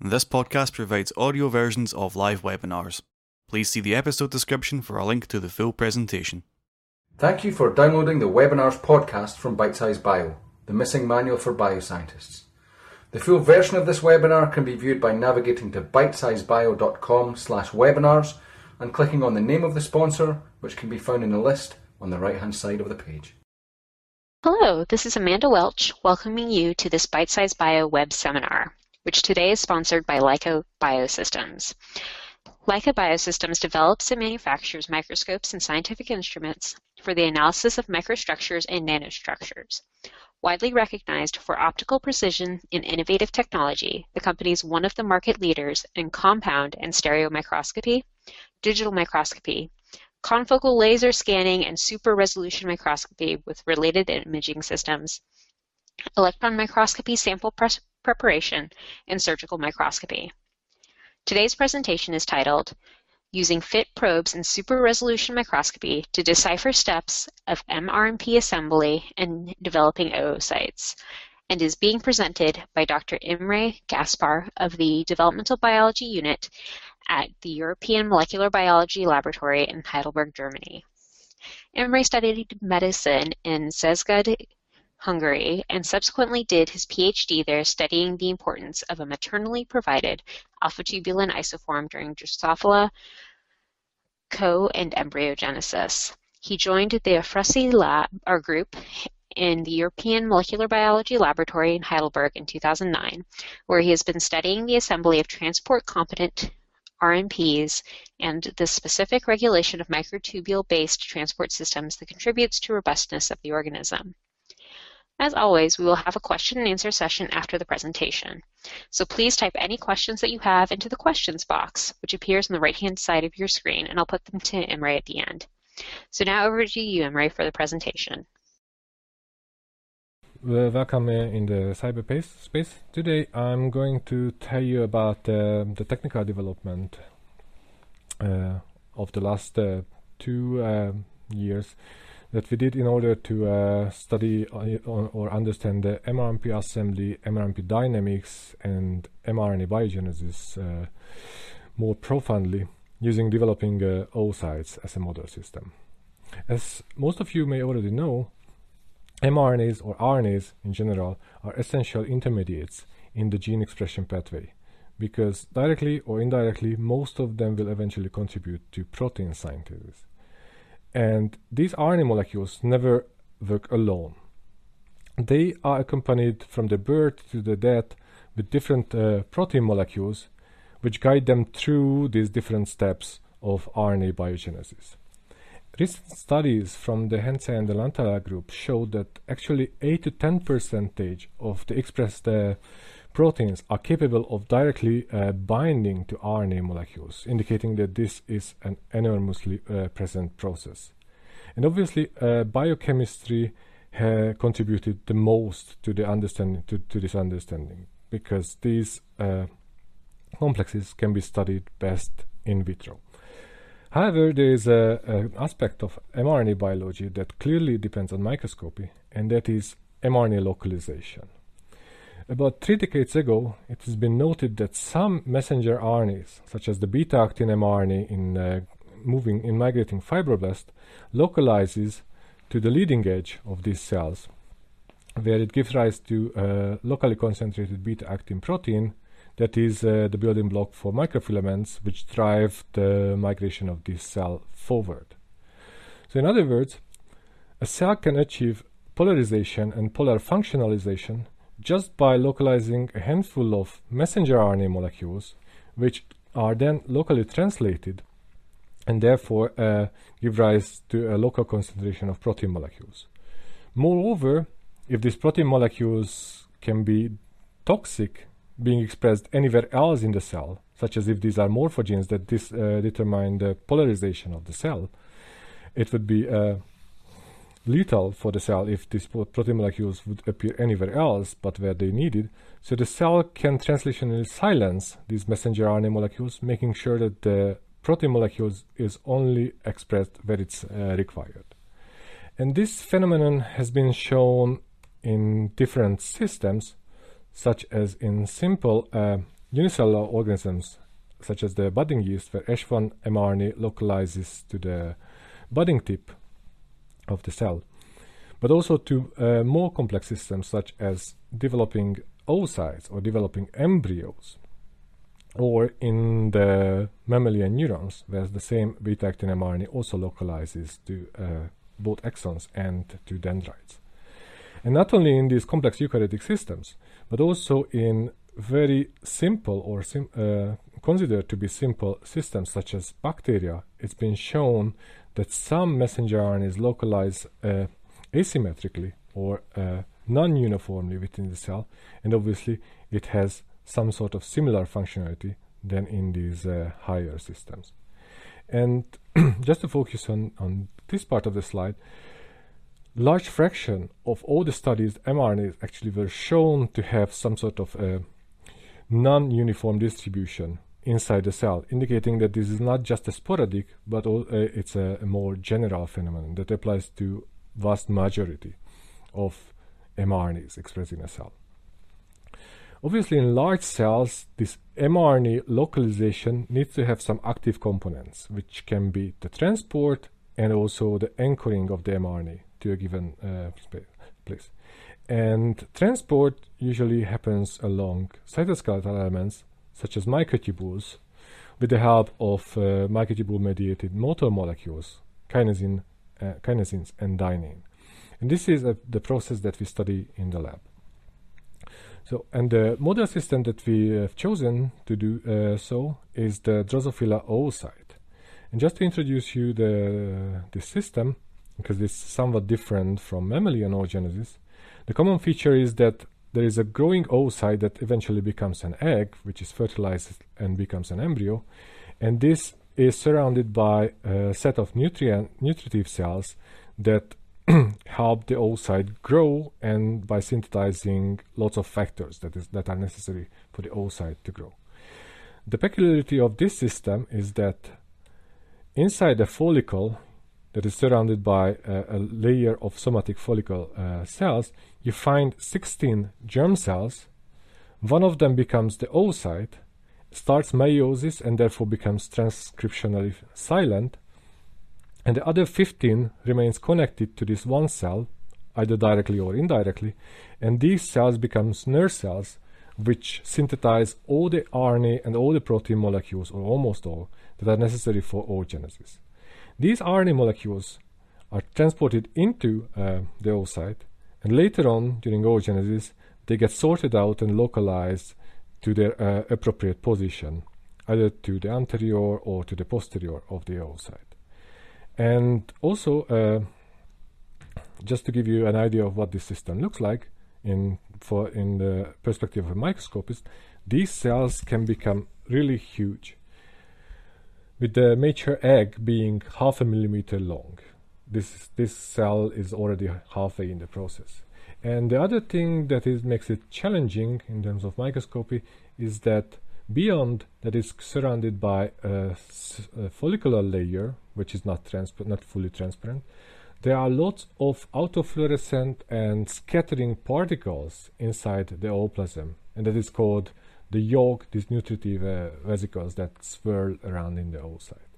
This podcast provides audio versions of live webinars. Please see the episode description for a link to the full presentation. Thank you for downloading the webinars podcast from Bitesize Bio, the missing manual for bioscientists. The full version of this webinar can be viewed by navigating to bitesizebio.com slash webinars and clicking on the name of the sponsor, which can be found in the list on the right hand side of the page. Hello, this is Amanda Welch welcoming you to this Bitesize Bio web seminar which today is sponsored by Leica Biosystems. Leica Biosystems develops and manufactures microscopes and scientific instruments for the analysis of microstructures and nanostructures. Widely recognized for optical precision and innovative technology, the company is one of the market leaders in compound and stereo microscopy, digital microscopy, confocal laser scanning and super resolution microscopy with related imaging systems, electron microscopy sample preparation, and surgical microscopy. Today's presentation is titled Using FIT probes and super resolution microscopy to decipher steps of mRNP assembly and developing oocytes and is being presented by Dr. Imre Gaspar of the Developmental Biology Unit at the European Molecular Biology Laboratory in Heidelberg, Germany. Imre studied medicine in Szeged, Hungary, and subsequently did his PhD there studying the importance of a maternally provided alpha-tubulin isoform during Drosophila co- and embryogenesis. He joined the Ephrussi lab or group in the European Molecular Biology Laboratory in Heidelberg in 2009, where he has been studying the assembly of transport-competent RNPs and the specific regulation of microtubule-based transport systems that contributes to robustness of the organism. As always, we will have a question and answer session after the presentation. So please type any questions that you have into the questions box, which appears on the right-hand side of your screen, and I'll put them to Imre at the end. So now over to you, Imre, for the presentation. Welcome uh, in the cyberspace space. Today I'm going to tell you about uh, the technical development uh, of the last uh, two years that we did in order to uh, study or understand the mRNP assembly, mRNP dynamics, and mRNA biogenesis uh, more profoundly using developing uh, oocytes as a model system. As most of you may already know, mRNAs or RNAs in general are essential intermediates in the gene expression pathway because directly or indirectly most of them will eventually contribute to protein synthesis. And these RNA molecules never work alone. They are accompanied from the birth to the death with different uh, protein molecules which guide them through these different steps of RNA biogenesis. Recent studies from the Hentze and the Landthaler group showed that actually 8 to 10 percentage of the expressed uh, proteins are capable of directly uh, binding to RNA molecules, indicating that this is an enormously uh, present process. And obviously, uh, biochemistry contributed the most to the understanding to, to this understanding because these uh, complexes can be studied best in vitro. However, there is an aspect of mRNA biology that clearly depends on microscopy, and that is mRNA localization. About three decades ago, it has been noted that some messenger RNAs, such as the beta-actin mRNA in uh, moving in migrating fibroblast, localizes to the leading edge of these cells, where it gives rise to a locally concentrated beta-actin protein that is uh, the building block for microfilaments which drive the migration of this cell forward. So in other words, a cell can achieve polarization and polar functionalization just by localizing a handful of messenger RNA molecules, which are then locally translated and therefore uh, give rise to a local concentration of protein molecules. Moreover, if these protein molecules can be toxic being expressed anywhere else in the cell, such as if these are morphogens that uh, determine the polarization of the cell, it would be uh, lethal for the cell if these protein molecules would appear anywhere else but where they needed. So the cell can translationally silence these messenger RNA molecules, making sure that the protein molecules is only expressed where it's uh, required. And this phenomenon has been shown in different systems, such as in simple uh, unicellular organisms, such as the budding yeast, where ASH1 mRNA localizes to the budding tip of the cell, but also to uh, more complex systems, such as developing oocytes or developing embryos, or in the mammalian neurons, where the same beta-actin mRNA also localizes to uh, both axons and to dendrites. And not only in these complex eukaryotic systems, but also in very simple or sim- uh, considered to be simple systems such as bacteria, it's been shown that some messenger RNAs localize uh, asymmetrically or uh, non-uniformly within the cell, and obviously it has some sort of similar functionality than in these uh, higher systems. And just to focus on, on this part of the slide, large fraction of all the studies mRNAs actually were shown to have some sort of uh, non-uniform distribution inside the cell, indicating that this is not just a sporadic, but uh, it's a, more general phenomenon that applies to vast majority of mRNAs expressed in a cell. Obviously, in large cells, this mRNA localization needs to have some active components, which can be the transport and also the anchoring of the mRNA to a given uh, place. And transport usually happens along cytoskeletal elements such as microtubules with the help of uh, microtubule mediated motor molecules, kinesin, uh, kinesins, and dynein. And this is uh, the process that we study in the lab. So, and the model system that we have chosen to do uh, so is the Drosophila oocyte. And just to introduce you the this system, because it's somewhat different from mammalian oogenesis, the common feature is that there is a growing oocyte that eventually becomes an egg, which is fertilized and becomes an embryo, and this is surrounded by a set of nutrient nutritive cells that help the oocyte grow and by synthesizing lots of factors that is that are necessary for the oocyte to grow. The peculiarity of this system is that inside the follicle that is surrounded by a, a layer of somatic follicle uh, cells, you find 16 germ cells. One of them becomes the oocyte, starts meiosis and therefore becomes transcriptionally silent, and the other 15 remains connected to this one cell, either directly or indirectly, and these cells become nurse cells, which synthesize all the RNA and all the protein molecules, or almost all, that are necessary for oogenesis. These RNA molecules are transported into uh, the oocyte, and later on, during oogenesis, they get sorted out and localized to their uh, appropriate position, either to the anterior or to the posterior of the oocyte. And also, uh, just to give you an idea of what this system looks like in for in the perspective of a microscopist, these cells can become really huge. With the mature egg being half a millimeter long, this this cell is already halfway in the process. And the other thing that is makes it challenging in terms of microscopy is that Beyond that is surrounded by a, a follicular layer, which is not not fully transparent. There are lots of autofluorescent and scattering particles inside the ooplasm, and that is called the yolk, these nutritive uh, vesicles that swirl around in the oocyte.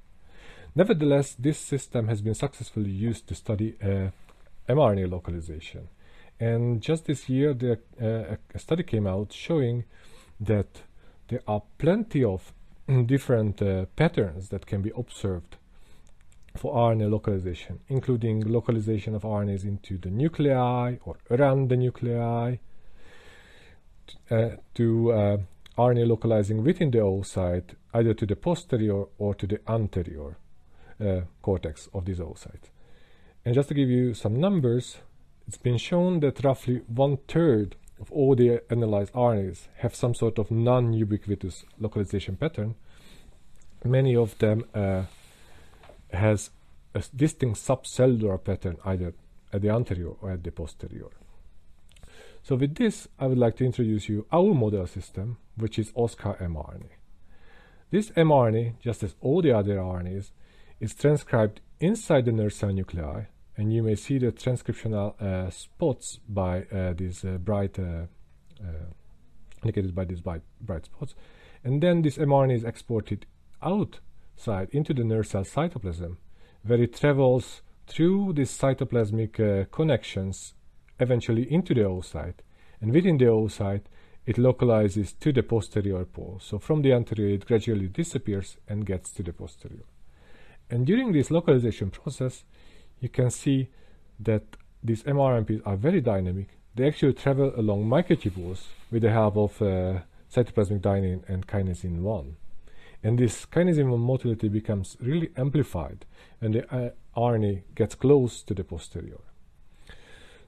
Nevertheless, this system has been successfully used to study uh, mRNA localization. And just this year, the, uh, a study came out showing that there are plenty of different uh, patterns that can be observed for RNA localization, including localization of RNAs into the nuclei or around the nuclei, uh, to uh, RNA localizing within the oocyte, either to the posterior or to the anterior uh, cortex of this oocyte. And just to give you some numbers, it's been shown that roughly one third of all the analyzed RNAs have some sort of non-ubiquitous localization pattern, many of them uh, has a distinct subcellular pattern either at the anterior or at the posterior. So with this, I would like to introduce you our model system, which is oskar mRNA. This mRNA, just as all the other RNAs, is transcribed inside the nurse cell nuclei and you may see the transcriptional uh, spots by uh, these uh, bright indicated by these bright, bright spots. And then this mRNA is exported outside into the nurse cell cytoplasm, where it travels through these cytoplasmic uh, connections eventually into the oocyte. And within the oocyte, it localizes to the posterior pole. So from the anterior, it gradually disappears and gets to the posterior. And during this localization process, you can see that these mRNPs are very dynamic. They actually travel along microtubules with the help of uh, cytoplasmic dynein and kinesin 1. And this kinesin 1 motility becomes really amplified when the uh, RNA gets close to the posterior.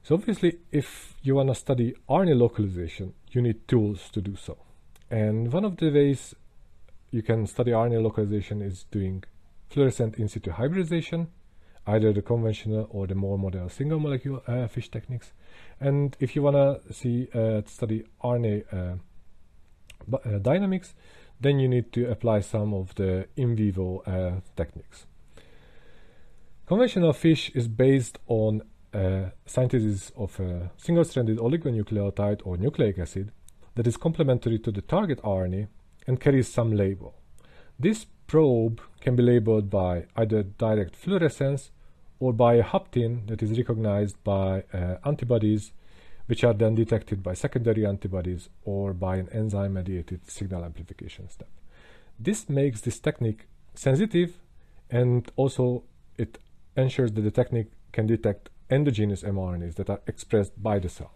So obviously, if you want to study RNA localization, you need tools to do so. And one of the ways you can study RNA localization is doing fluorescent in situ hybridization, either the conventional or the more modern single molecule uh, FISH techniques. And if you want to see uh, study RNA uh, uh, dynamics, then you need to apply some of the in vivo uh, techniques. Conventional FISH is based on synthesis of a single-stranded oligonucleotide or nucleic acid that is complementary to the target RNA and carries some label. This probe can be labeled by either direct fluorescence or by a hapten that is recognized by uh, antibodies, which are then detected by secondary antibodies or by an enzyme mediated signal amplification step. This makes this technique sensitive and also it ensures that the technique can detect endogenous mRNAs that are expressed by the cell.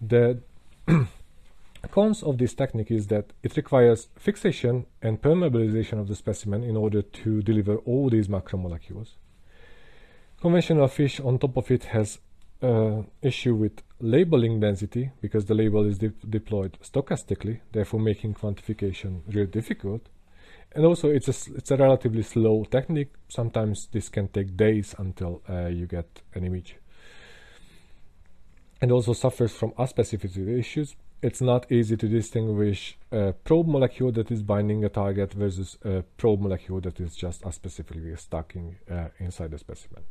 The cons of this technique is that it requires fixation and permeabilization of the specimen in order to deliver all these macromolecules. Conventional FISH on top of it has uh, issue with labeling density because the label is de deployed stochastically, therefore making quantification really difficult. And also, it's a it's a relatively slow technique. Sometimes this can take days until uh, you get an image. And also suffers from aspecificity issues. It's not easy to distinguish a probe molecule that is binding a target versus a probe molecule that is just aspecifically stacking uh, inside the specimen.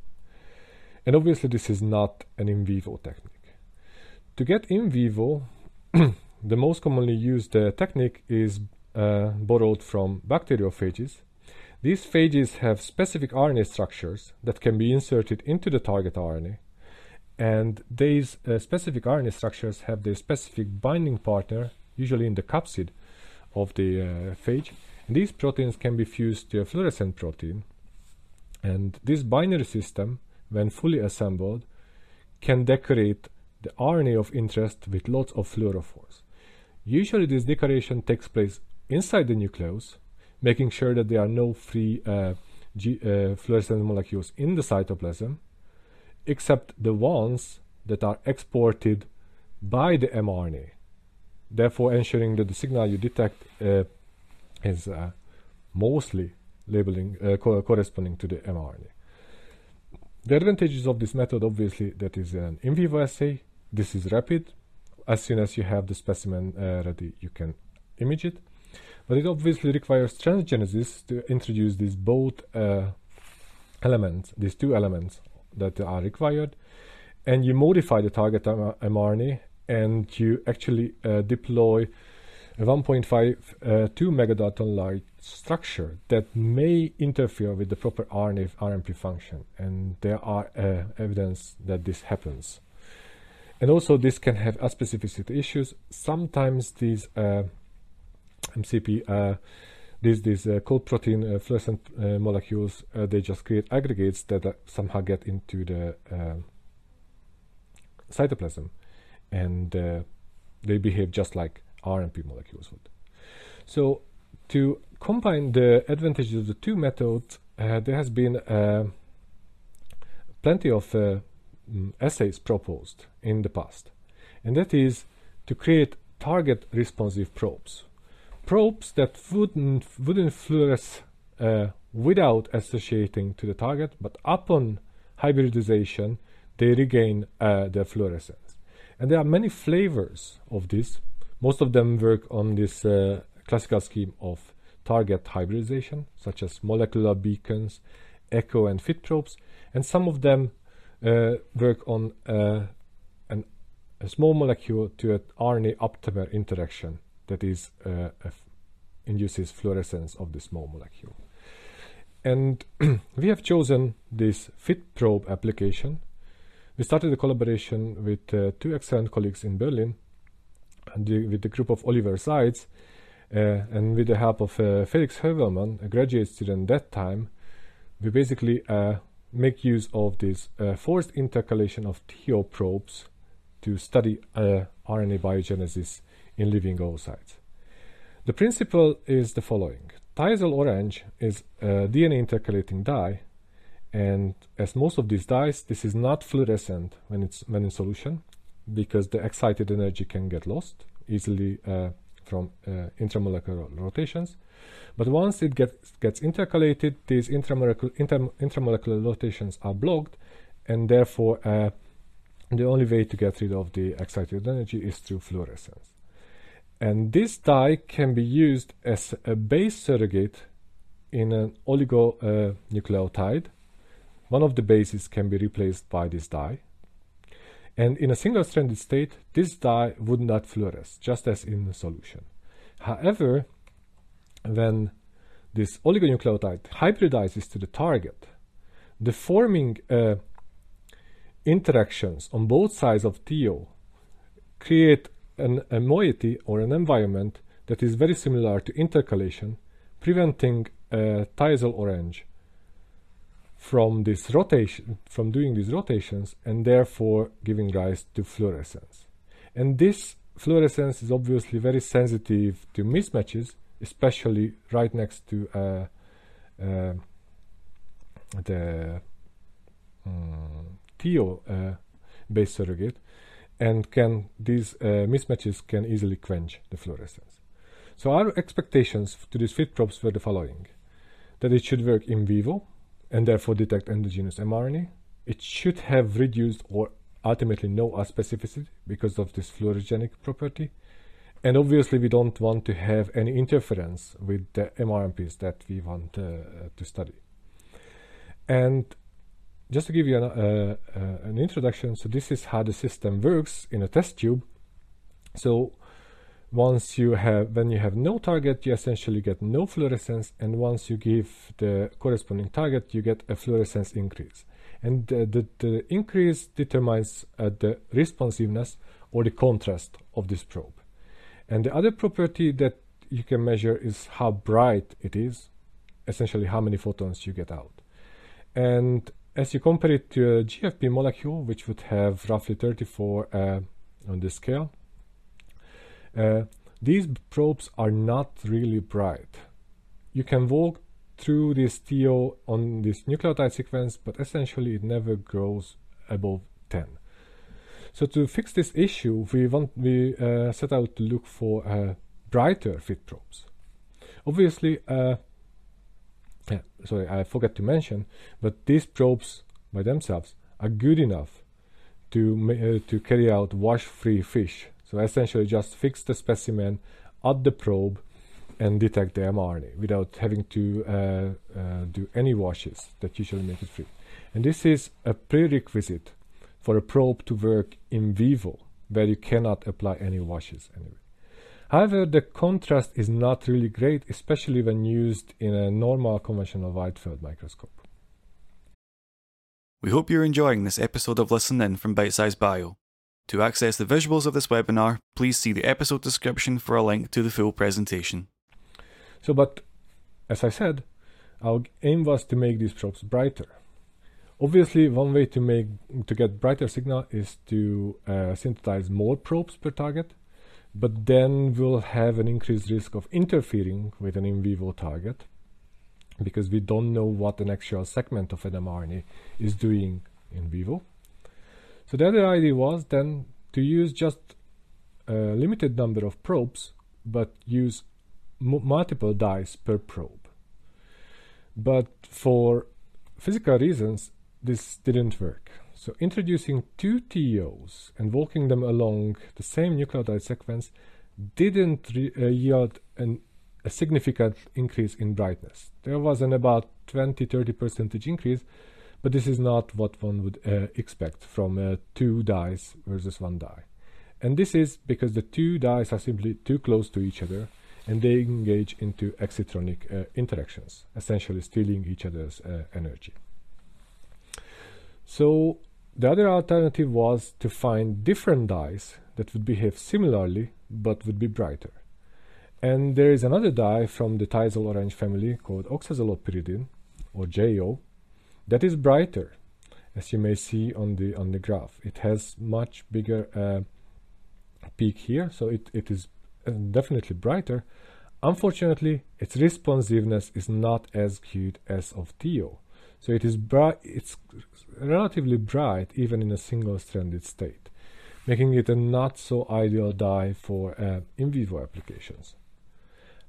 And obviously, this is not an in vivo technique. To get in vivo, the most commonly used uh, technique is uh, borrowed from bacteriophages. These phages have specific RNA structures that can be inserted into the target RNA. And these uh, specific RNA structures have their specific binding partner, usually in the capsid of the uh, phage. And these proteins can be fused to a fluorescent protein. And this binary system, when fully assembled, can decorate the RNA of interest with lots of fluorophores. Usually, this decoration takes place inside the nucleus, making sure that there are no free uh, G, uh, fluorescent molecules in the cytoplasm, except the ones that are exported by the mRNA. Therefore, ensuring that the signal you detect uh, is uh, mostly labeling uh, co corresponding to the mRNA. The advantages of this method, obviously, that is an in vivo assay. This is rapid. As soon as you have the specimen uh, ready, you can image it. But it obviously requires transgenesis to introduce these both uh, elements, these two elements that are required. And you modify the target mRNA and you actually uh, deploy a 1.5 uh, 2 megadalton light structure that may interfere with the proper RNA RNP function. And there are uh, evidence that this happens. And also, this can have aspecificity issues. Sometimes these uh, MCP, uh, these these uh, coat protein uh, fluorescent uh, molecules, uh, they just create aggregates that uh, somehow get into the cytoplasm, and they behave just like RNP molecules would. So, to combine the advantages of the two methods, there has been plenty of mm, essays proposed in the past, and that is to create target responsive probes probes that wouldn't, wouldn't fluoresce uh, without associating to the target, but upon hybridization, they regain uh, their fluorescence. And there are many flavors of this. Most of them work on this uh, classical scheme of target hybridization, such as molecular beacons, echo, and fit probes, and some of them uh, work on uh, an a small molecule to an RNA aptamer interaction that is uh, induces fluorescence of the small molecule. And we have chosen this fit probe application. We started a collaboration with uh, two excellent colleagues in Berlin, the, with the group of Oliver Seitz, uh, and with the help of uh, Felix Hövelmann, a graduate student that time, we basically uh, make use of this uh, forced intercalation of TO probes to study uh, RNA biogenesis in living oocytes. The principle is the following. Thiazole orange is a DNA intercalating dye, and as most of these dyes, this is not fluorescent when it's when in solution, because the excited energy can get lost easily uh, from uh, intramolecular rotations. But once it gets gets intercalated, these intramolecular, inter, intramolecular rotations are blocked, and therefore uh, the only way to get rid of the excited energy is through fluorescence. And this dye can be used as a base surrogate in an oligonucleotide. One of the bases can be replaced by this dye. And in a single-stranded state, this dye would not fluoresce, just as in the solution. However, when this oligonucleotide hybridizes to the target, the forming uh, interactions on both sides of TO create an, a moiety or an environment that is very similar to intercalation, preventing a thiazole orange from this rotation, from doing these rotations, and therefore giving rise to fluorescence. And this fluorescence is obviously very sensitive to mismatches, especially right next to uh, uh, the um, TO uh, base surrogate, and can these uh, mismatches can easily quench the fluorescence. So our expectations to these fit probes were the following: that it should work in vivo and therefore detect endogenous mRNA. It should have reduced or ultimately no specificity because of this fluorogenic property. And obviously, we don't want to have any interference with the mRNPs that we want uh, to study. And just to give you an, uh, uh, an introduction, so this is how the system works in a test tube. So once you have, when you have no target, you essentially get no fluorescence, and once you give the corresponding target, you get a fluorescence increase. And uh, the, the increase determines uh, the responsiveness or the contrast of this probe. And the other property that you can measure is how bright it is, essentially how many photons you get out. And as you compare it to a GFP molecule, which would have roughly 34 uh, on this scale, uh, these probes are not really bright. You can walk through this TO on this nucleotide sequence, but essentially it never grows above 10. So to fix this issue, we want we uh, set out to look for uh, brighter fit probes. Obviously, sorry, I forgot to mention, but these probes by themselves are good enough to uh, to carry out wash-free FISH. So essentially, just fix the specimen at the probe and detect the mRNA without having to uh, uh, do any washes that usually make it free. And this is a prerequisite for a probe to work in vivo, where you cannot apply any washes anyway. However, the contrast is not really great, especially when used in a normal conventional wide field microscope. We hope you're enjoying this episode of Listen In from Bitesize Bio. To access the visuals of this webinar, please see the episode description for a link to the full presentation. So, but as I said, our aim was to make these probes brighter. Obviously, one way to make to get brighter signal is to uh, synthesize more probes per target but then we'll have an increased risk of interfering with an in vivo target because we don't know what an actual segment of an mRNA is doing in vivo. So the other idea was then to use just a limited number of probes, but use multiple dyes per probe. But for physical reasons, this didn't work. So introducing two TOs and walking them along the same nucleotide sequence didn't uh, yield an, a significant increase in brightness. There was an about 20-30 percentage increase, but this is not what one would uh, expect from uh, two dyes versus one dye. And this is because the two dyes are simply too close to each other and they engage into excitonic uh, interactions, essentially stealing each other's uh, energy. So the other alternative was to find different dyes that would behave similarly but would be brighter. And there is another dye from the thiazole orange family called oxazolopyridine, or JO, that is brighter, as you may see on the on the graph. It has much bigger uh, peak here, so it, it is uh, definitely brighter. Unfortunately, its responsiveness is not as good as of TO. So it is bright. It's relatively bright even in a single-stranded state, making it a not so ideal dye for uh, in vivo applications.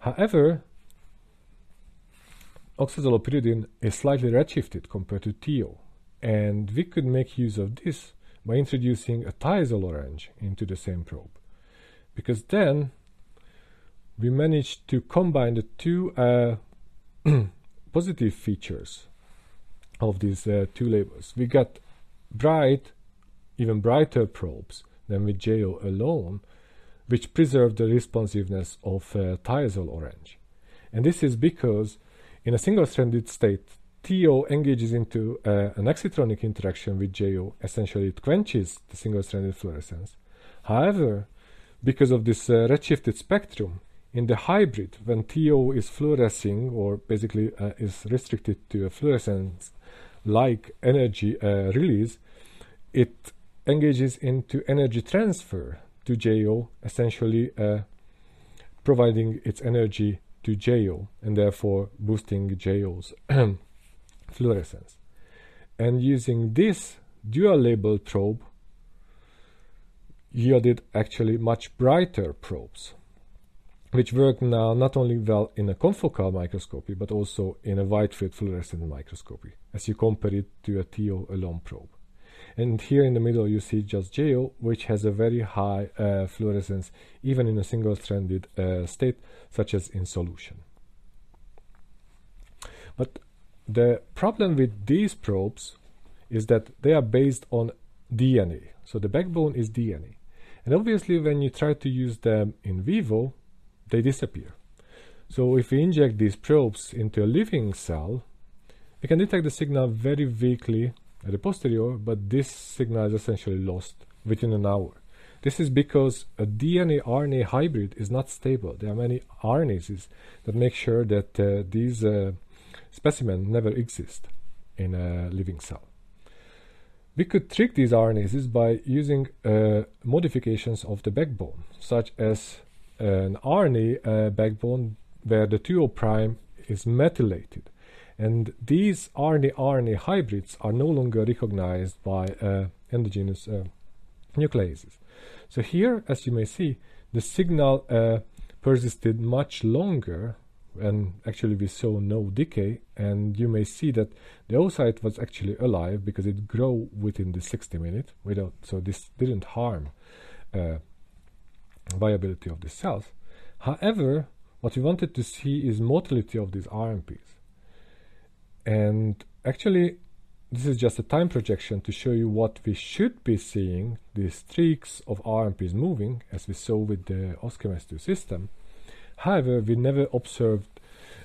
However, oxazolopyridine is slightly redshifted compared to TiO, and we could make use of this by introducing a thiazole orange into the same probe, because then we managed to combine the two uh, positive features of these uh, two labels. We got bright, even brighter probes than with JO alone, which preserve the responsiveness of uh, thiazole orange. And this is because in a single-stranded state, TO engages into uh, an excitonic interaction with JO. Essentially, it quenches the single-stranded fluorescence. However, because of this uh, redshifted spectrum, in the hybrid, when TO is fluorescing, or basically uh, is restricted to a fluorescence-like energy uh, release, it engages into energy transfer to JO, essentially uh, providing its energy to JO and therefore boosting JO's fluorescence. And using this dual label probe yielded actually much brighter probes, which work now not only well in a confocal microscopy but also in a wide field fluorescent microscopy as you compare it to a TO alone probe. And here in the middle you see just JO, which has a very high uh, fluorescence even in a single-stranded uh, state, such as in solution. But the problem with these probes is that they are based on DNA. So the backbone is DNA. And obviously when you try to use them in vivo, they disappear. So if we inject these probes into a living cell, we can detect the signal very weakly at the posterior, but this signal is essentially lost within an hour. This is because a DNA RNA hybrid is not stable. There are many RNases that make sure that uh, these uh, specimens never exist in a living cell. We could trick these RNases by using uh, modifications of the backbone, such as an RNA uh, backbone where the 2 prime is methylated and these RNA-RNA hybrids are no longer recognized by uh, endogenous uh, nucleases. So here, as you may see, the signal uh, persisted much longer and actually we saw no decay and you may see that the oocyte was actually alive because it grew within the 60 minutes without so this didn't harm uh, viability of the cells however what we wanted to see is motility of these RNPs and actually, this is just a time projection to show you what we should be seeing, the streaks of RNPs moving, as we saw with the oskar-MS2 system. However, we never observed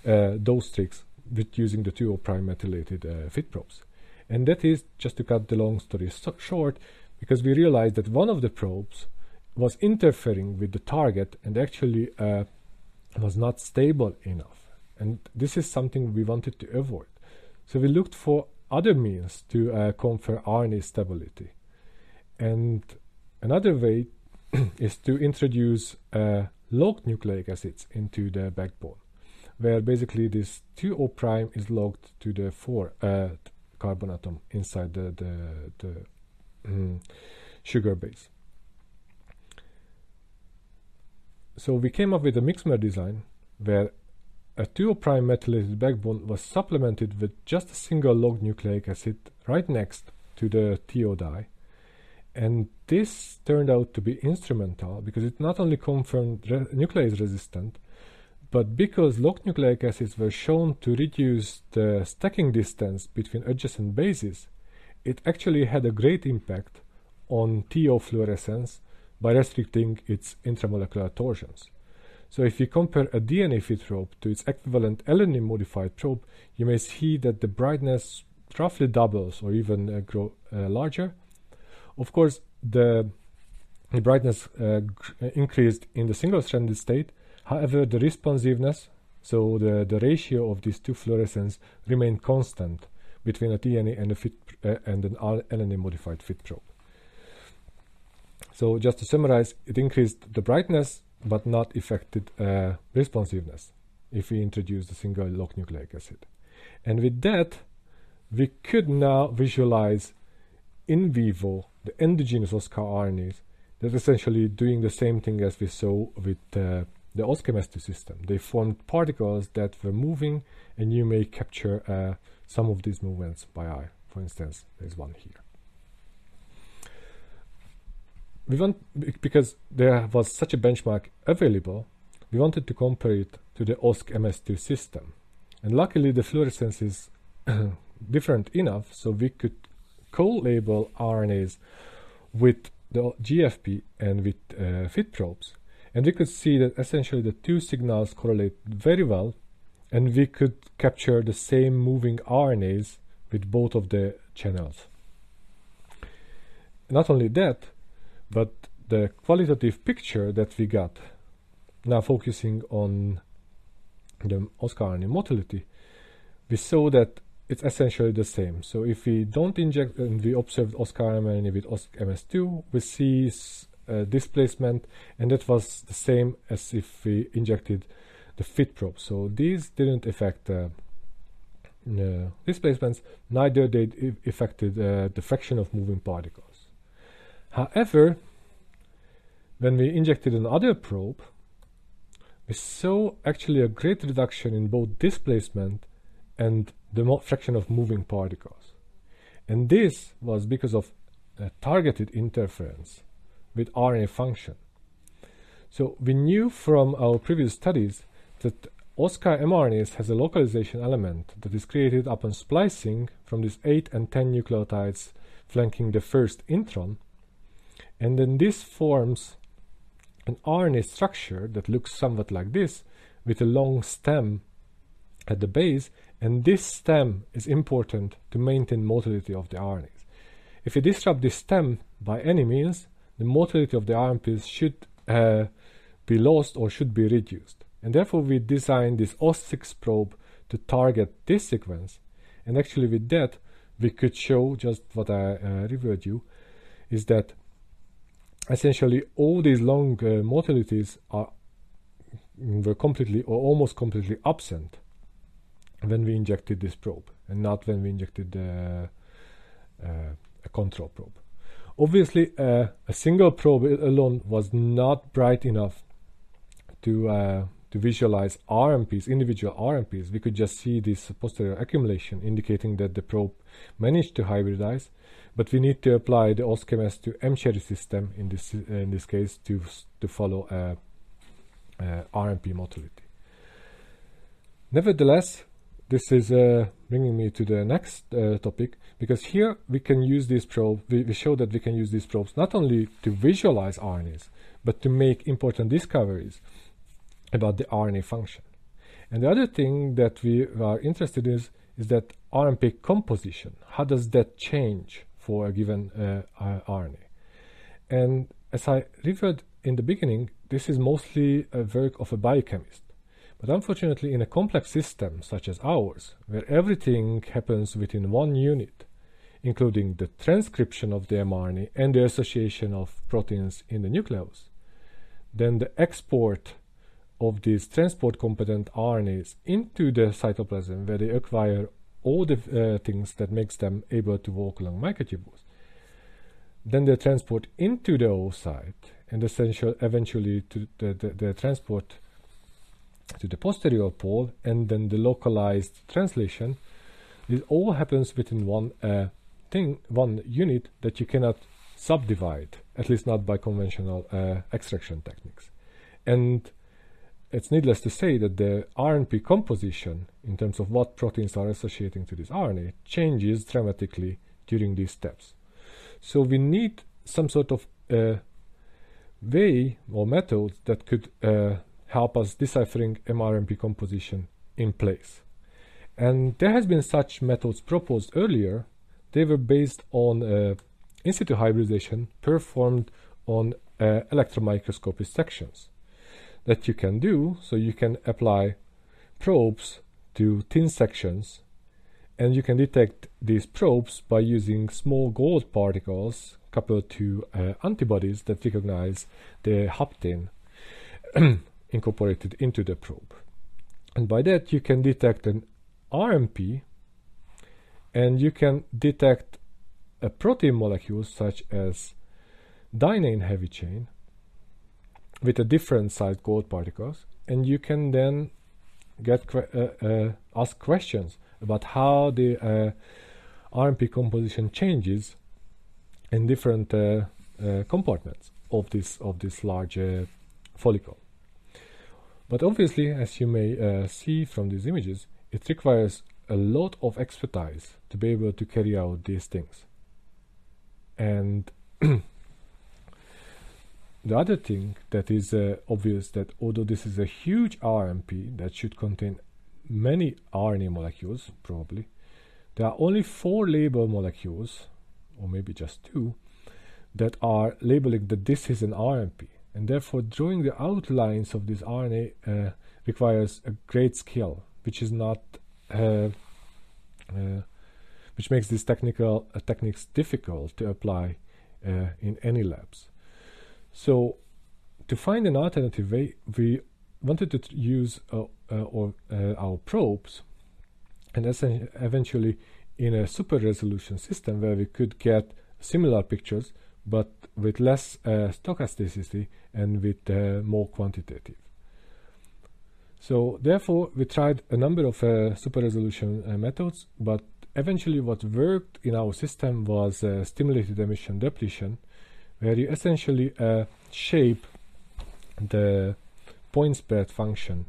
uh, those streaks with using the 2 prime methylated uh, fit probes. And that is, just to cut the long story so short, because we realized that one of the probes was interfering with the target and actually uh, was not stable enough. And this is something we wanted to avoid. So we looked for other means to uh, confer RNA stability. And another way is to introduce uh, locked nucleic acids into the backbone, where basically this 2O prime is locked to the 4 uh, carbon atom inside the, the, the mm, sugar base. So we came up with a mixmer design where a 2 prime methylated backbone was supplemented with just a single locked nucleic acid right next to the TO dye. And this turned out to be instrumental because it not only confirmed re- nuclease resistant, but because locked nucleic acids were shown to reduce the stacking distance between adjacent bases, it actually had a great impact on TO fluorescence by restricting its intramolecular torsions. So if you compare a DNA fit probe to its equivalent LNA modified probe, you may see that the brightness roughly doubles or even uh, grow uh, larger. Of course, the, the brightness uh, increased in the single-stranded state. However, the responsiveness, so the, the ratio of these two fluorescents, remained constant between a DNA and a fit uh, and an LNA modified fit probe. So just to summarize, it increased the brightness but not affected uh, responsiveness if we introduce a single locked nucleic acid. And with that, we could now visualize in vivo the endogenous oskar RNAs that essentially doing the same thing as we saw with uh, the oskar-MS2 system. They formed particles that were moving and you may capture uh, some of these movements by eye. For instance, there's one here. We want because there was such a benchmark available, we wanted to compare it to the oskar-MS2 system. And luckily the fluorescence is different enough so we could co-label RNAs with the GFP and with uh, fit probes. And we could see that essentially the two signals correlate very well and we could capture the same moving RNAs with both of the channels. Not only that, but the qualitative picture that we got, now focusing on the oskar RNA motility, we saw that it's essentially the same. So if we don't inject and we observe oskar RNA with oskar-MS2, we see uh, displacement, and that was the same as if we injected the fit probe. So these didn't affect uh, uh, displacements, neither did they affected uh, the fraction of moving particles. However, when we injected another probe, we saw actually a great reduction in both displacement and the fraction of moving particles. And this was because of targeted interference with RNA function. So we knew from our previous studies that oskar mRNAs has a localization element that is created upon splicing from these 8 and 10 nucleotides flanking the first intron. And then this forms an RNA structure that looks somewhat like this with a long stem at the base and this stem is important to maintain motility of the RNAs. If you disrupt this stem by any means, the motility of the RNPs should uh, be lost or should be reduced. And therefore we designed this OS6 probe to target this sequence. And actually with that, we could show just what I uh, reviewed you, is that essentially all these long uh, motilities are were completely or almost completely absent when we injected this probe and not when we injected uh, a control probe. Obviously, uh, a single probe alone was not bright enough to uh, to visualize RNPs, individual RNPs. We could just see this posterior accumulation indicating that the probe managed to hybridize, but we need to apply the OSCMS to mCherry system in this in this case to to follow a, a RNP motility. Nevertheless, this is uh, bringing me to the next uh, topic because here we can use these probes, we, we, show that we can use these probes not only to visualize RNAs, but to make important discoveries about the RNA function. And the other thing that we are interested in is, is that RNP composition. How does that change for a given uh, RNA? And as I referred in the beginning, this is mostly a work of a biochemist. But unfortunately, in a complex system such as ours, where everything happens within one unit, including the transcription of the mRNA and the association of proteins in the nucleus, then the export of these transport competent RNAs into the cytoplasm where they acquire all the uh, things that makes them able to walk along microtubules. Then they transport into the oocyte and essential eventually to the, the, the transport to the posterior pole and then the localized translation this all happens within one uh, thing one unit that you cannot subdivide at least not by conventional uh, extraction techniques and it's needless to say that the RNP composition in terms of what proteins are associating to this RNA changes dramatically during these steps so we need some sort of uh, way or methods that could uh, help us deciphering mRNP composition in place. And there has been such methods proposed earlier. They were based on uh, in situ hybridization performed on uh, electron microscopy sections that you can do. So you can apply probes to thin sections and you can detect these probes by using small gold particles coupled to uh, antibodies that recognize the hapten incorporated into the probe. And by that you can detect an RNP and you can detect a protein molecule such as dynein heavy chain with a different sized gold particles and you can then get uh, uh, ask questions about how the uh, RNP composition changes in different uh, uh, compartments of this of this large uh, follicle. But obviously, as you may see from these images, it requires a lot of expertise to be able to carry out these things. And the other thing that is uh, obvious that although this is a huge RNP that should contain many RNA molecules, probably, there are only four label molecules, or maybe just two, that are labeling that this is an RNP. And therefore, drawing the outlines of this RNA uh, requires a great skill, which is not, uh, uh, which makes these technical uh, techniques difficult to apply uh, in any labs. So, to find an alternative way, we wanted to use uh, uh, uh, our probes and eventually in a super resolution system where we could get similar pictures but with less uh, stochasticity and with uh, more quantitative. So therefore we tried a number of uh, super resolution methods but eventually what worked in our system was stimulated emission depletion where you essentially shape the point spread function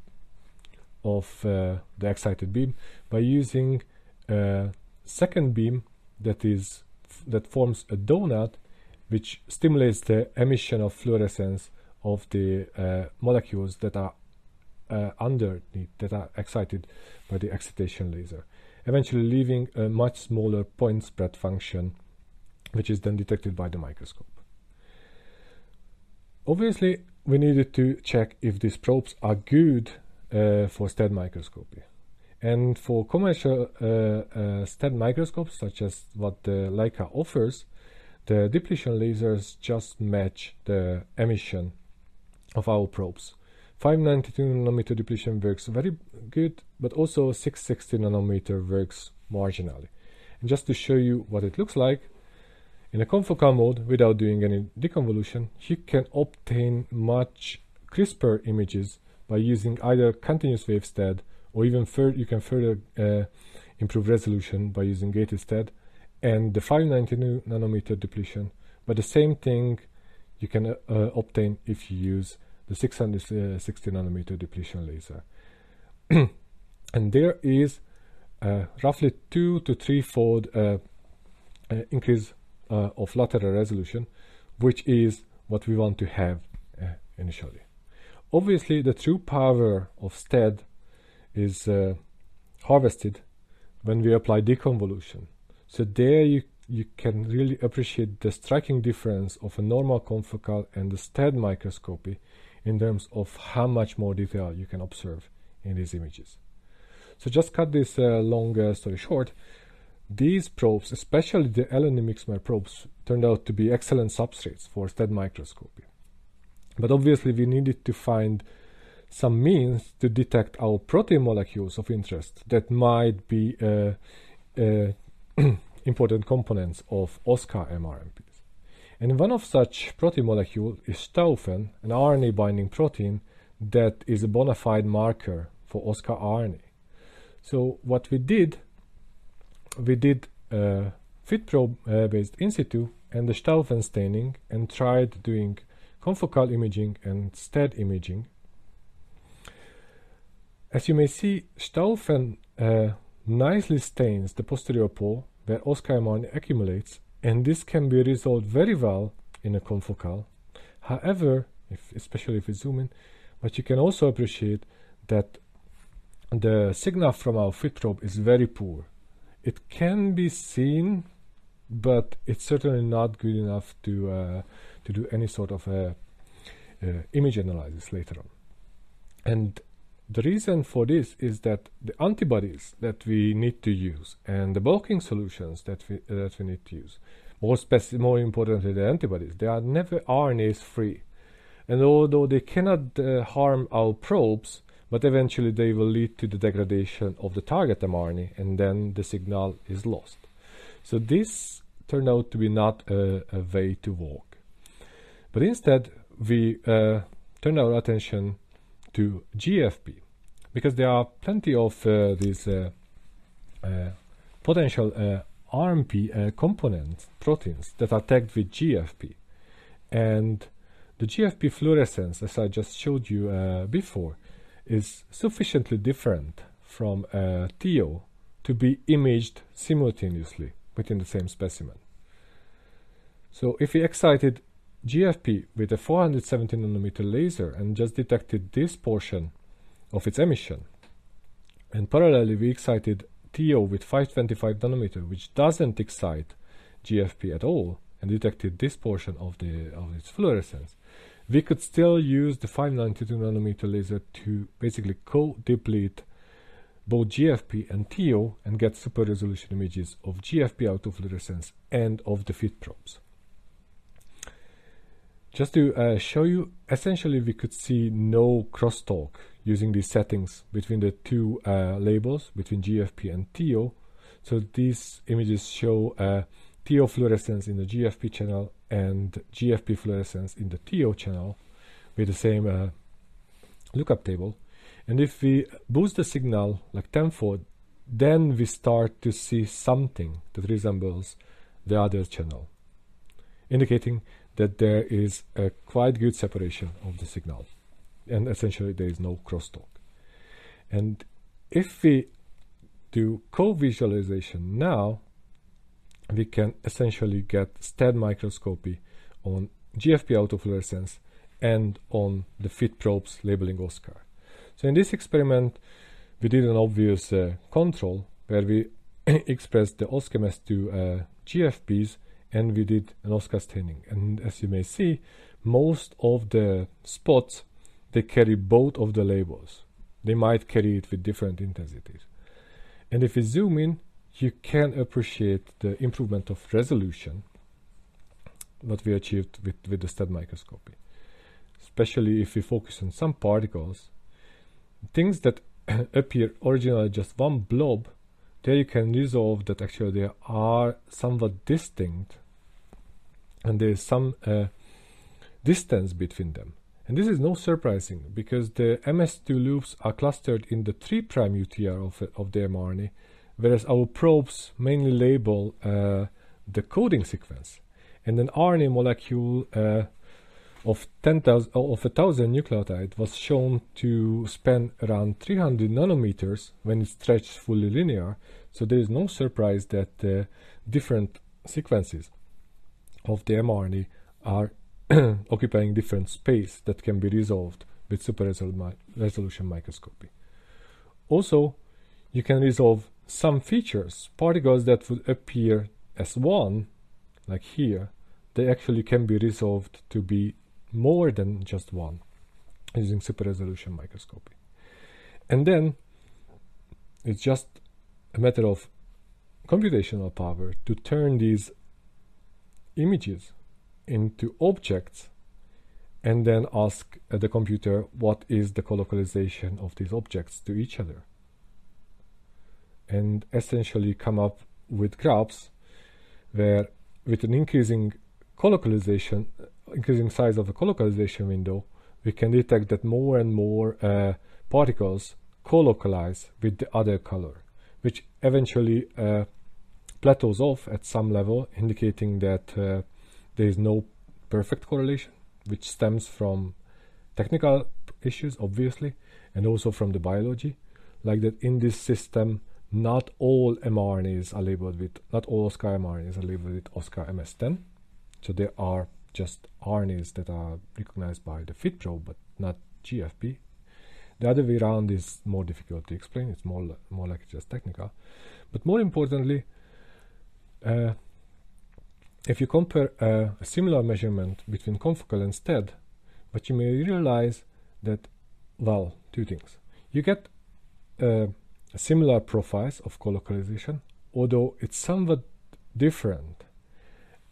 of uh, the excited beam by using a second beam that is that forms a donut which stimulates the emission of fluorescence of the uh, molecules that are uh, underneath that are excited by the excitation laser eventually leaving a much smaller point spread function which is then detected by the microscope obviously we needed to check if these probes are good uh, for STED microscopy. And for commercial uh, uh, STED microscopes, such as what the Leica offers, the depletion lasers just match the emission of our probes. 592 nanometer depletion works very good, but also 660 nanometer works marginally. And just to show you what it looks like, in a confocal mode, without doing any deconvolution, you can obtain much crisper images by using either continuous wave STED or even further, you can further uh, improve resolution by using gated STED and the 592 nanometer depletion. But the same thing you can uh, uh, obtain if you use the 660 nanometer depletion laser. and there is uh, roughly two to three fold uh, uh, increase uh, of lateral resolution, which is what we want to have uh, initially. Obviously, the true power of STED is uh, harvested when we apply deconvolution. So there you you can really appreciate the striking difference of a normal confocal and the STED microscopy in terms of how much more detail you can observe in these images. So just cut this uh, long uh, story short, these probes, especially the LNA probes, turned out to be excellent substrates for STED microscopy. But obviously we needed to find some means to detect our protein molecules of interest that might be uh, uh, important components of oskar mRNPs. And one of such protein molecules is Staufen, an RNA binding protein that is a bona fide marker for oskar RNA. So what we did we did a fit probe based in situ and the Staufen staining and tried doing confocal imaging and STED imaging. As you may see, Staufen uh, nicely stains the posterior pole where oskar mRNA accumulates, and this can be resolved very well in a confocal. However, if, especially if we zoom in, but you can also appreciate that the signal from our fit probe is very poor. It can be seen, but it's certainly not good enough to uh, to do any sort of a, uh, image analysis later on. And the reason for this is that the antibodies that we need to use and the bulking solutions that we uh, that we need to use, more speci- more importantly the antibodies, they are never RNase free. And although they cannot uh, harm our probes, but eventually they will lead to the degradation of the target mRNA and then the signal is lost. So this turned out to be not a, a way to walk. But instead, we uh, turned our attention to GFP because there are plenty of uh, these uh, uh potential uh, RNP uh, components, proteins that are tagged with GFP. And the GFP fluorescence, as I just showed you before, is sufficiently different from a TO to be imaged simultaneously within the same specimen. So if we excited GFP with a 470 nanometer laser and just detected this portion of its emission, and parallelly we excited TO with 525 nanometer, which doesn't excite GFP at all, and detected this portion of the of its fluorescence, we could still use the 592 nanometer laser to basically co-deplete both GFP and TO and get super resolution images of GFP autofluorescence and of the fit probes. Just to uh, show you, essentially we could see no crosstalk using these settings between the two uh, labels, between GFP and TO. So these images show uh, TO fluorescence in the GFP channel and GFP fluorescence in the TO channel with the same uh, lookup table. And if we boost the signal like tenfold, then we start to see something that resembles the other channel, indicating that there is a quite good separation of the signal. And essentially, there is no crosstalk. And if we do co-visualization now, we can essentially get STED microscopy on GFP autofluorescence and on the fit probes labeling oskar. So in this experiment, we did an obvious uh, control where we expressed the oskar-MS2 uh, GFPs and we did an oskar staining. And as you may see, most of the spots, they carry both of the labels. They might carry it with different intensities. And if we zoom in, you can appreciate the improvement of resolution what we achieved with, with the STED microscopy. Especially if we focus on some particles, things that appear originally just one blob, there you can resolve that actually they are somewhat distinct and there is some uh, distance between them. And this is no surprising because the MS2 loops are clustered in the 3' UTR of, of the mRNA whereas our probes mainly label uh, the coding sequence. And an RNA molecule uh, of 10,000 of a thousand nucleotide was shown to span around 300 nanometers when it stretched fully linear. So there is no surprise that uh, different sequences of the mRNA are occupying different space that can be resolved with super resolution microscopy. Also, you can resolve some features, particles that would appear as one, like here, they actually can be resolved to be more than just one using super resolution microscopy. And then it's just a matter of computational power to turn these images into objects and then ask uh, the computer what is the colocalization of these objects to each other and essentially come up with graphs where with an increasing colocalization, increasing size of the colocalization window, we can detect that more and more uh, particles colocalize with the other color, which eventually uh, plateaus off at some level, indicating that uh, there is no perfect correlation, which stems from technical issues, obviously, and also from the biology, like that in this system not all mRNAs are labeled with, not all oskar mRNAs are labeled with oskar MS10. So there are just RNAs that are recognized by the FIT probe, but not GFP. The other way around is more difficult to explain. It's more more like just technical. But more importantly, uh, if you compare uh, a similar measurement between confocal and STED, what you may realize that, well, two things. You get uh, similar profiles of colocalization, although it's somewhat different.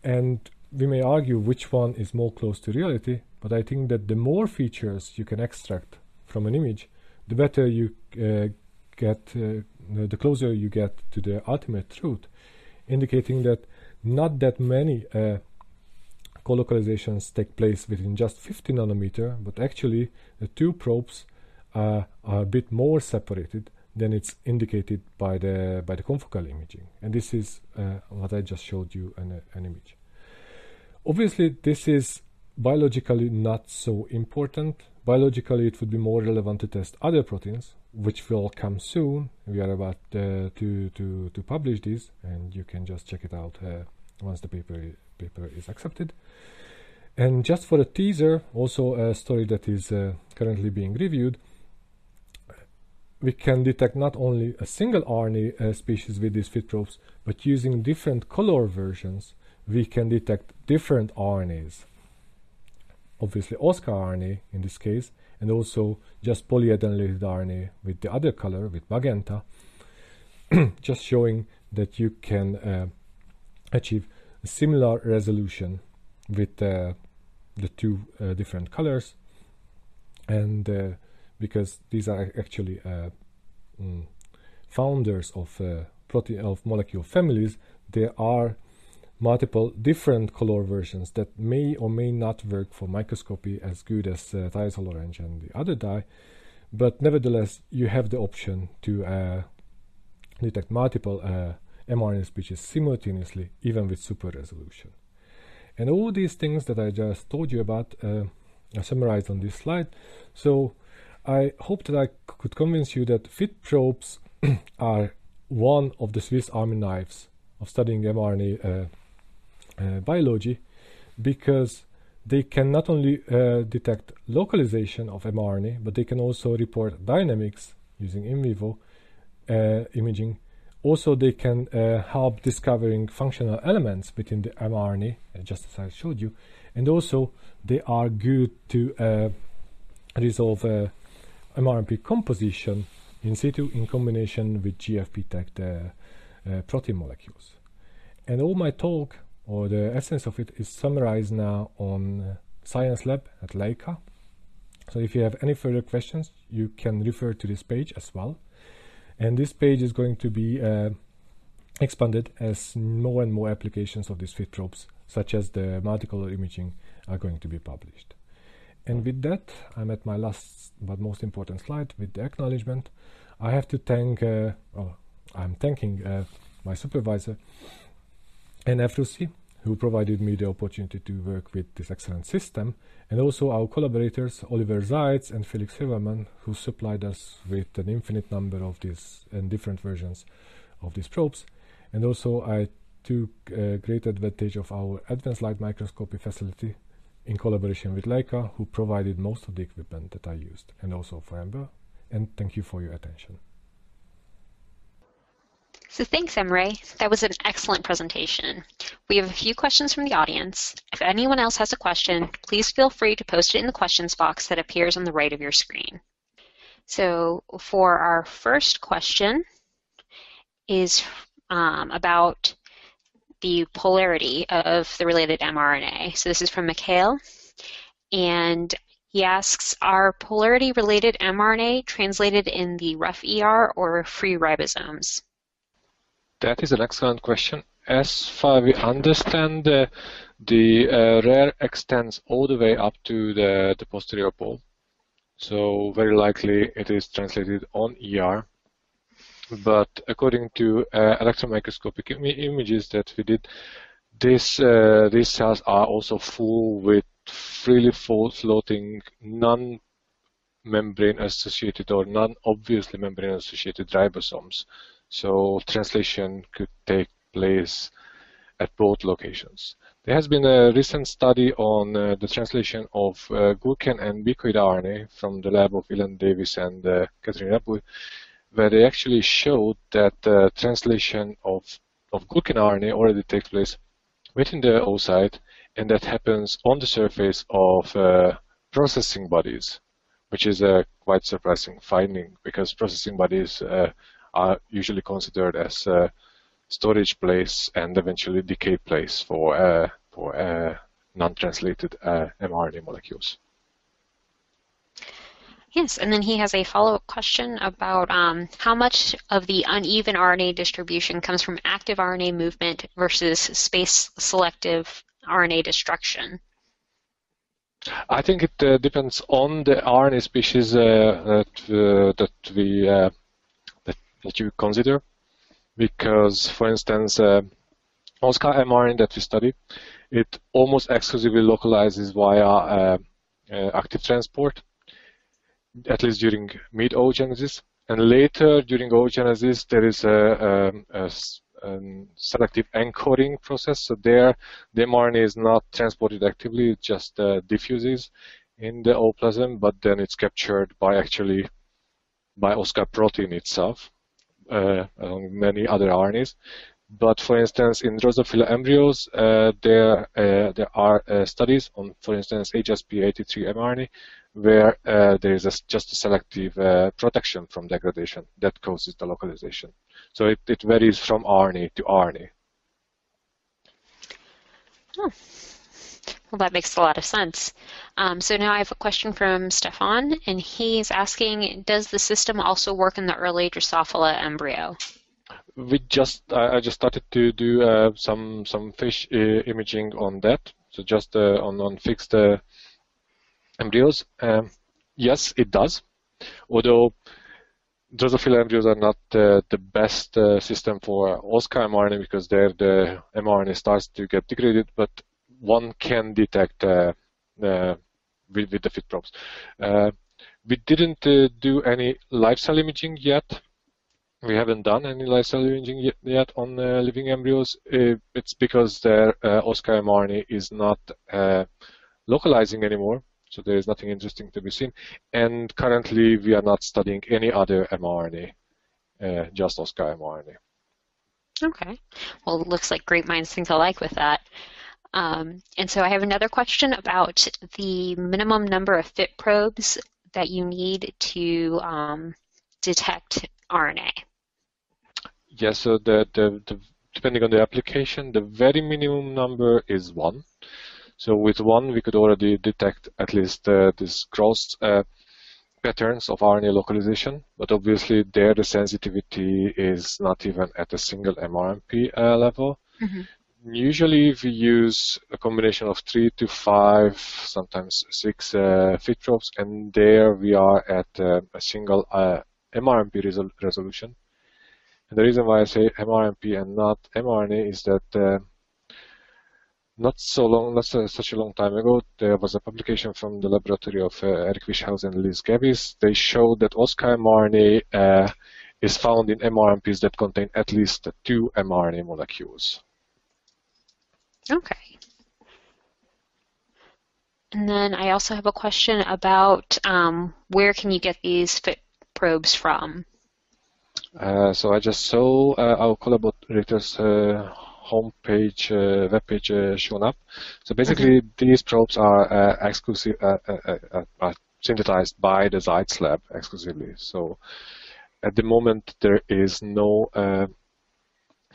And we may argue which one is more close to reality, but I think that the more features you can extract from an image, the better you uh, get, uh, the closer you get to the ultimate truth, indicating that not that many uh, colocalizations take place within just 50 nanometer, but actually the two probes uh, are a bit more separated than it's indicated by the by the confocal imaging. And this is uh, what I just showed you an, an image. Obviously, this is biologically not so important. Biologically, it would be more relevant to test other proteins, which will come soon. We are about uh, to, to, to publish this, and you can just check it out uh, once the paper, paper is accepted. And just for a teaser, also a story that is uh, currently being reviewed, we can detect not only a single RNA uh, species with these FIT but using different color versions, we can detect different RNAs. Obviously, oskar RNA in this case, and also just polyadenylated RNA with the other color, with magenta, just showing that you can uh, achieve a similar resolution with uh, the two uh, different colors. And uh, because these are actually uh, mm, founders of uh, protein of molecule families, there are multiple different color versions that may or may not work for microscopy as good as uh, orange and the other dye, but nevertheless you have the option to uh, detect multiple uh, mRNA species simultaneously, even with super resolution. And all these things that I just told you about uh, are summarized on this slide. So I hope that I could convince you that FIT probes are one of the Swiss Army knives of studying mRNA uh, uh, biology because they can not only uh, detect localization of mRNA, but they can also report dynamics using in vivo uh, imaging. Also, they can uh, help discovering functional elements within the mRNA, uh, just as I showed you. And also, they are good to resolve mRNP composition in situ in combination with GFP-tagged uh, uh, protein molecules. And all my talk, or the essence of it, is summarized now on uh, Science Lab at Leica. So if you have any further questions, you can refer to this page as well. And this page is going to be uh, expanded as more and more applications of these FIT probes, such as the multicolor imaging, are going to be published. And with that, I'm at my last but most important slide with the acknowledgement. I have to thank, uh, well, I'm thanking uh, my supervisor, Ephrussi, who provided me the opportunity to work with this excellent system, and also our collaborators, Oliver Seitz and Felix Hövelmann, who supplied us with an infinite number of these and different versions of these probes. And also I took uh, great advantage of our advanced light microscopy facility in collaboration with Leica, who provided most of the equipment that I used, and also for Amber. And thank you for your attention. So thanks, Imre. That was an excellent presentation. We have a few questions from the audience. If anyone else has a question, please feel free to post it in the questions box that appears on the right of your screen. So for our first question is um, about the polarity of the related mRNA. So this is from Mikhail, and he asks, are polarity-related mRNA translated in the rough ER or free ribosomes? That is an excellent question. As far we understand, uh, the uh, rare extends all the way up to the, the posterior pole. So very likely it is translated on ER but according to uh, electron microscopic Im images that we did, this, uh, these cells are also full with freely floating non-membrane associated or non-obviously membrane associated ribosomes. So translation could take place at both locations. There has been a recent study on uh, the translation of uh, gurken and Bicoid RNA from the lab of Ilan Davis and uh, Catherine Rabouille, where they actually showed that uh, translation of, of gurken RNA already takes place within the oocyte, and that happens on the surface of uh, processing bodies, which is a quite surprising finding because processing bodies uh, are usually considered as a storage place and eventually decay place for uh, for uh, non-translated uh, mRNA molecules. Yes, and then he has a follow-up question about um, how much of the uneven RNA distribution comes from active RNA movement versus space-selective RNA destruction. I think it uh, depends on the RNA species uh, that uh, that we that, that you consider because, for instance, uh, oskar mRNA that we study, it almost exclusively localizes via uh, uh, active transport, at least during mid-oogenesis. And later, during oogenesis, there is a, a, a, selective encoding process. So there, the mRNA is not transported actively, it just uh, diffuses in the ooplasm, but then it's captured by actually by oskar protein itself uh, many other RNAs. But for instance, in Drosophila embryos, uh, there uh, there are uh, studies on, for instance, HSP83 mRNA, where uh, there is a, just a selective uh, protection from degradation that causes the localization. So it, it varies from RNA to RNA. Hmm. Well, that makes a lot of sense. Um, so now I have a question from Stefan, and he's asking, does the system also work in the early Drosophila embryo? We just, I, I just started to do uh, some some fish uh, imaging on that, so just uh, on on fixed uh, embryos. Um, yes, it does. Although Drosophila embryos are not uh, the best uh, system for oskar mRNA because there the mRNA starts to get degraded, but one can detect uh, uh, with, with, the FIT probes. Uh, we didn't do any live cell imaging yet. We haven't done any live cell imaging yet, yet on living embryos. it's because their oskar mRNA is not localizing anymore so there is nothing interesting to be seen. And currently, we are not studying any other mRNA, uh, just oskar mRNA. Okay. Well, it looks like great minds think alike with that. Um, and so I have another question about the minimum number of FIT probes that you need to um, detect RNA. Yes, yeah, so the, the, the, depending on the application, the very minimum number is one. So with one, we could already detect at least uh, this cross uh, patterns of RNA localization, but obviously there the sensitivity is not even at a single mRNP uh, level. Mm-hmm. Usually we use a combination of three to five, sometimes six uh, FIT probes, and there we are at uh, a single uh, mRNP resol- resolution. And the reason why I say mRNP and not mRNA is that uh, not so long, not so, such a long time ago, there was a publication from the laboratory of uh, Eric Wieschaus and Liz Gavis. They showed that oskar mRNA uh, is found in mRNPs that contain at least two mRNA molecules. Okay. And then I also have a question about um, where can you get these FIT probes from? Uh, so I just saw uh, our collaborators' uh, homepage, uh, webpage uh, shown up. So basically, these probes are uh, exclusive, are synthesized by the Seitz lab exclusively. So at the moment, there is no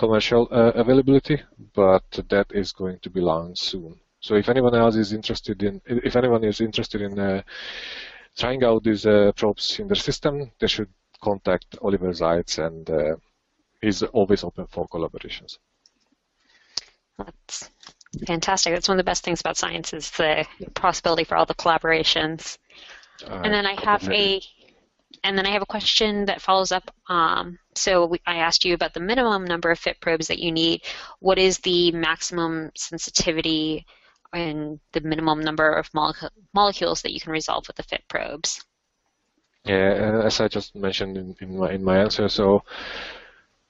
commercial uh, availability, but that is going to be launched soon. So if anyone else is interested in, if anyone is interested in uh, trying out these uh, probes in their system, they should contact Oliver Seitz, and uh, he's always open for collaborations. That's fantastic. That's one of the best things about science is the possibility for all the collaborations. and then I have a and then I have a question that follows up. Um, so we, I asked you about the minimum number of FIT probes that you need. What is the maximum sensitivity and the minimum number of molecules that you can resolve with the FIT probes? Yeah, as I just mentioned in, in, my, in my answer, so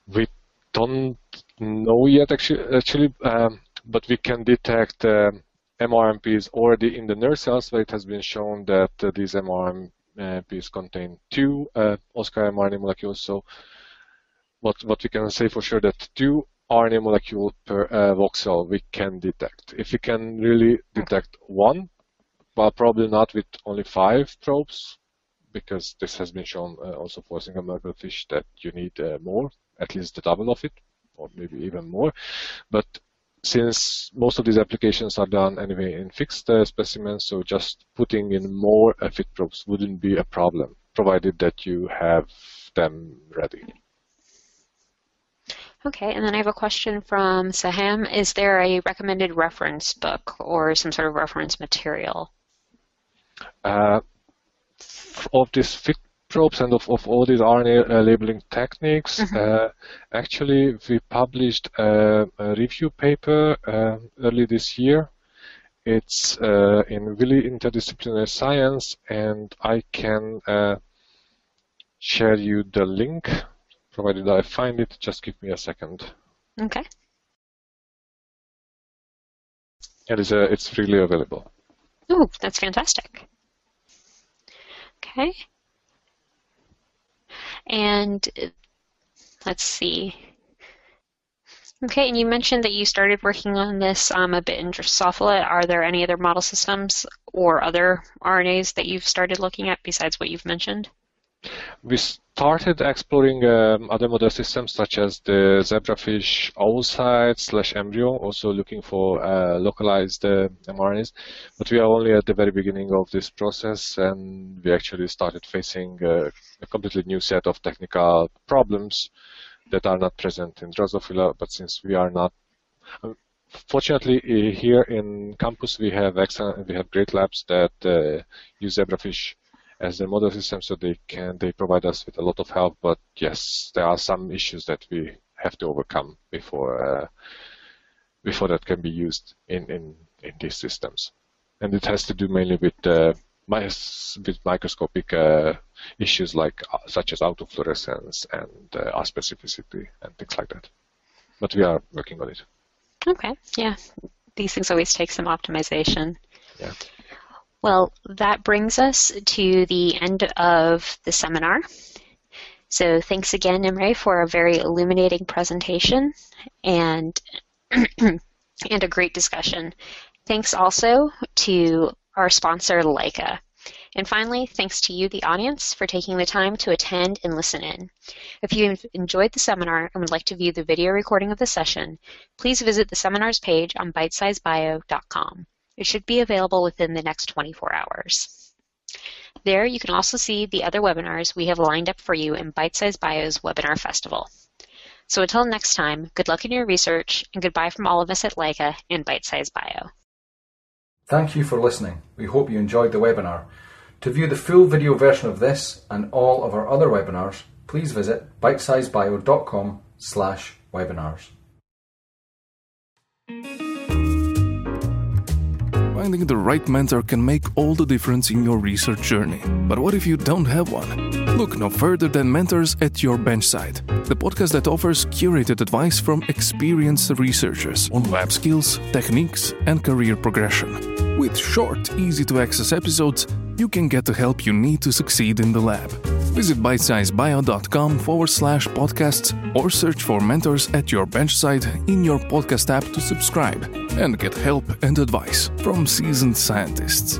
we don't know yet, actually, actually um, but we can detect uh, mRNPs already in the nurse cells where it has been shown that uh, these mRNPs contain two uh, oskar mRNA molecules. So what, what we can say for sure that two RNA molecule per uh, voxel we can detect. If we can really detect one, but probably not with only five probes, because this has been shown uh, also for single molecule fish that you need uh, more, at least the double of it, or maybe even more. But since most of these applications are done anyway in fixed uh, specimens, so just putting in more fit probes wouldn't be a problem, provided that you have them ready. Okay, and then I have a question from Saham. Is there a recommended reference book or some sort of reference material? Uh, of these fit probes and of, of all these RNA uh, labeling techniques, mm -hmm. actually we published a, a review paper uh, early this year. It's uh, in really interdisciplinary science, and I can share you the link provided I find it. Just give me a second. Okay. It is a, it's freely available. Oh, that's fantastic. Okay. And let's see. Okay, and you mentioned that you started working on this um, a bit in Drosophila. Are there any other model systems or other RNAs that you've started looking at besides what you've mentioned? We started exploring um, other model systems such as the zebrafish oocyte slash embryo, also looking for uh, localized uh, mRNAs. But we are only at the very beginning of this process, and we actually started facing uh, a completely new set of technical problems that are not present in Drosophila. But since we are not Fortunately, here in campus we have excellent, we have great labs that uh, use zebrafish as their model system, so they can they provide us with a lot of help. But yes, there are some issues that we have to overcome before uh, before that can be used in, in, in these systems, and it has to do mainly with uh, with microscopic uh, issues like uh, such as autofluorescence and uh, aspecificity and things like that. But we are working on it. Okay. Yeah. These things always take some optimization. Yeah. Well, that brings us to the end of the seminar. So thanks again, Imre, for a very illuminating presentation and, and a great discussion. Thanks also to our sponsor, Leica. And finally, thanks to you, the audience, for taking the time to attend and listen in. If you enjoyed the seminar and would like to view the video recording of the session, please visit the seminars page on bitesizebio.com. It should be available within the next 24 hours. There, you can also see the other webinars we have lined up for you in Bitesize Bio's Webinar Festival. So until next time, good luck in your research, and goodbye from all of us at Leica and Bitesize Bio. Thank you for listening. We hope you enjoyed the webinar. To view the full video version of this and all of our other webinars, please visit bitesizebio.com slash webinars. Finding the right mentor can make all the difference in your research journey. But what if you don't have one? Look no further than Mentors at Your Benchside, the podcast that offers curated advice from experienced researchers on lab skills, techniques, and career progression. With short, easy to access episodes, you can get the help you need to succeed in the lab. Visit bitesizebio.com forward slash podcasts or search for mentors at your Benchside in your podcast app to subscribe and get help and advice from seasoned scientists.